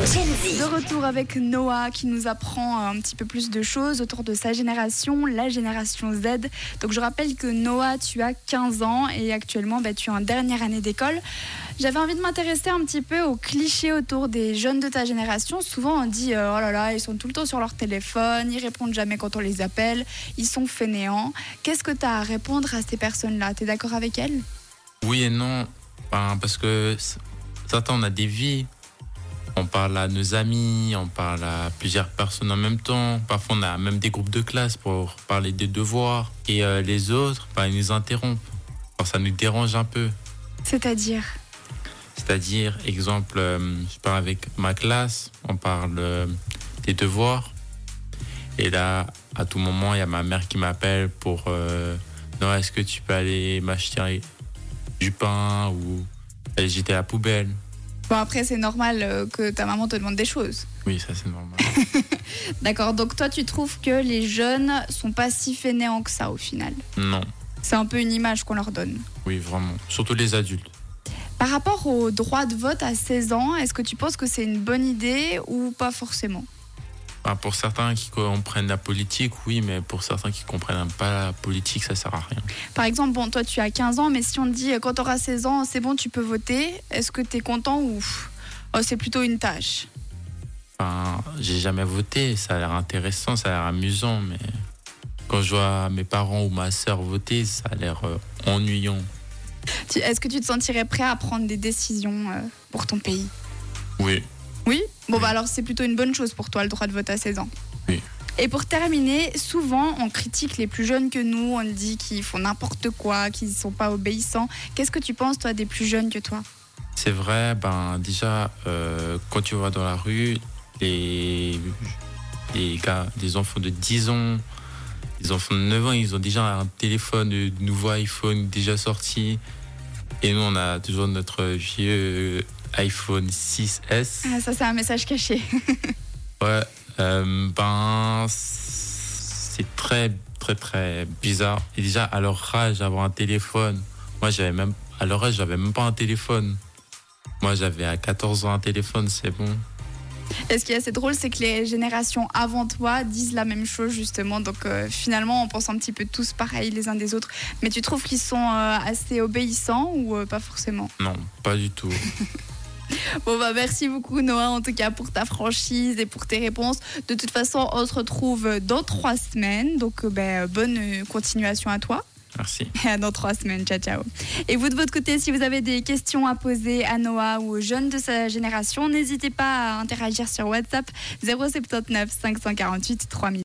De retour avec Noah qui nous apprend un petit peu plus de choses autour de sa génération, la génération Z. Donc je rappelle que Noah, tu as 15 ans et actuellement bah, tu es en dernière année d'école. J'avais envie de m'intéresser un petit peu aux clichés autour des jeunes de ta génération. Souvent on dit euh, oh là là, ils sont tout le temps sur leur téléphone, ils répondent jamais quand on les appelle, ils sont fainéants. Qu'est-ce que tu as à répondre à ces personnes-là? Tu es d'accord avec elles? Oui et non, Enfin, parce que certains on a des vies on parle à nos amis, on parle à plusieurs personnes en même temps. Parfois, on a même des groupes de classe pour parler des devoirs. Et euh, les autres, bah, ils nous interrompent. ça nous dérange un peu. C'est-à-dire? C'est-à-dire, exemple, euh, je parle avec ma classe, on parle euh, des devoirs. Et là, à tout moment, il y a ma mère qui m'appelle pour Non, est-ce que tu peux aller m'acheter du pain ou aller jeter à la poubelle? Bon, après, c'est normal euh, que ta maman te demande des choses. Oui, ça, c'est normal. D'accord, donc toi, tu trouves que les jeunes sont pas si fainéants que ça au final? Non. C'est un peu une image qu'on leur donne. Oui, vraiment. Surtout les adultes. Par rapport au droit de vote à 16 ans, est-ce que tu penses que c'est une bonne idée ou pas forcément? Pour certains qui comprennent la politique, oui, mais pour certains qui comprennent pas la politique, ça sert à rien. Par exemple, bon, toi tu as 15 ans, mais si on te dit quand tu auras 16 ans, c'est bon, tu peux voter, est-ce que tu es content ou oh, c'est plutôt une tâche? Enfin, j'ai jamais voté, ça a l'air intéressant, ça a l'air amusant, mais quand je vois mes parents ou ma soeur voter, ça a l'air euh, ennuyant. Est-ce que tu te sentirais prêt à prendre des décisions euh, pour ton pays? Oui. Bon, bah alors c'est plutôt une bonne chose pour toi, le droit de vote à 16 ans. Oui. Et pour terminer, souvent on critique les plus jeunes que nous, on dit qu'ils font n'importe quoi, qu'ils ne sont pas obéissants. Qu'est-ce que tu penses, toi, des plus jeunes que toi? C'est vrai, ben déjà, euh, quand tu vas dans la rue, les, les gars, des enfants de 10 ans, les enfants de 9 ans, ils ont déjà un téléphone, de nouveau iPhone déjà sorti. Et nous, on a toujours notre vieux iPhone 6S. Ah, ça, c'est un message caché. ouais, euh, ben, c'est très, très, très bizarre. Et déjà, à leur âge, avoir un téléphone, moi, j'avais même, à leur âge, j'avais même pas un téléphone. Moi, j'avais à 14 ans un téléphone, c'est bon. Et ce qui est assez drôle, c'est que les générations avant toi disent la même chose, justement. Donc euh, finalement, on pense un petit peu tous pareil les uns des autres. Mais tu trouves qu'ils sont euh, assez obéissants ou pas forcément? Non, pas du tout. Bon bah merci beaucoup Noah en tout cas pour ta franchise et pour tes réponses. De toute façon, on se retrouve dans trois semaines. Donc euh, ben, bonne continuation à toi. Merci. Et dans trois semaines. Ciao, ciao. Et vous, de votre côté, si vous avez des questions à poser à Noah ou aux jeunes de sa génération, n'hésitez pas à interagir sur WhatsApp 079 548 3000.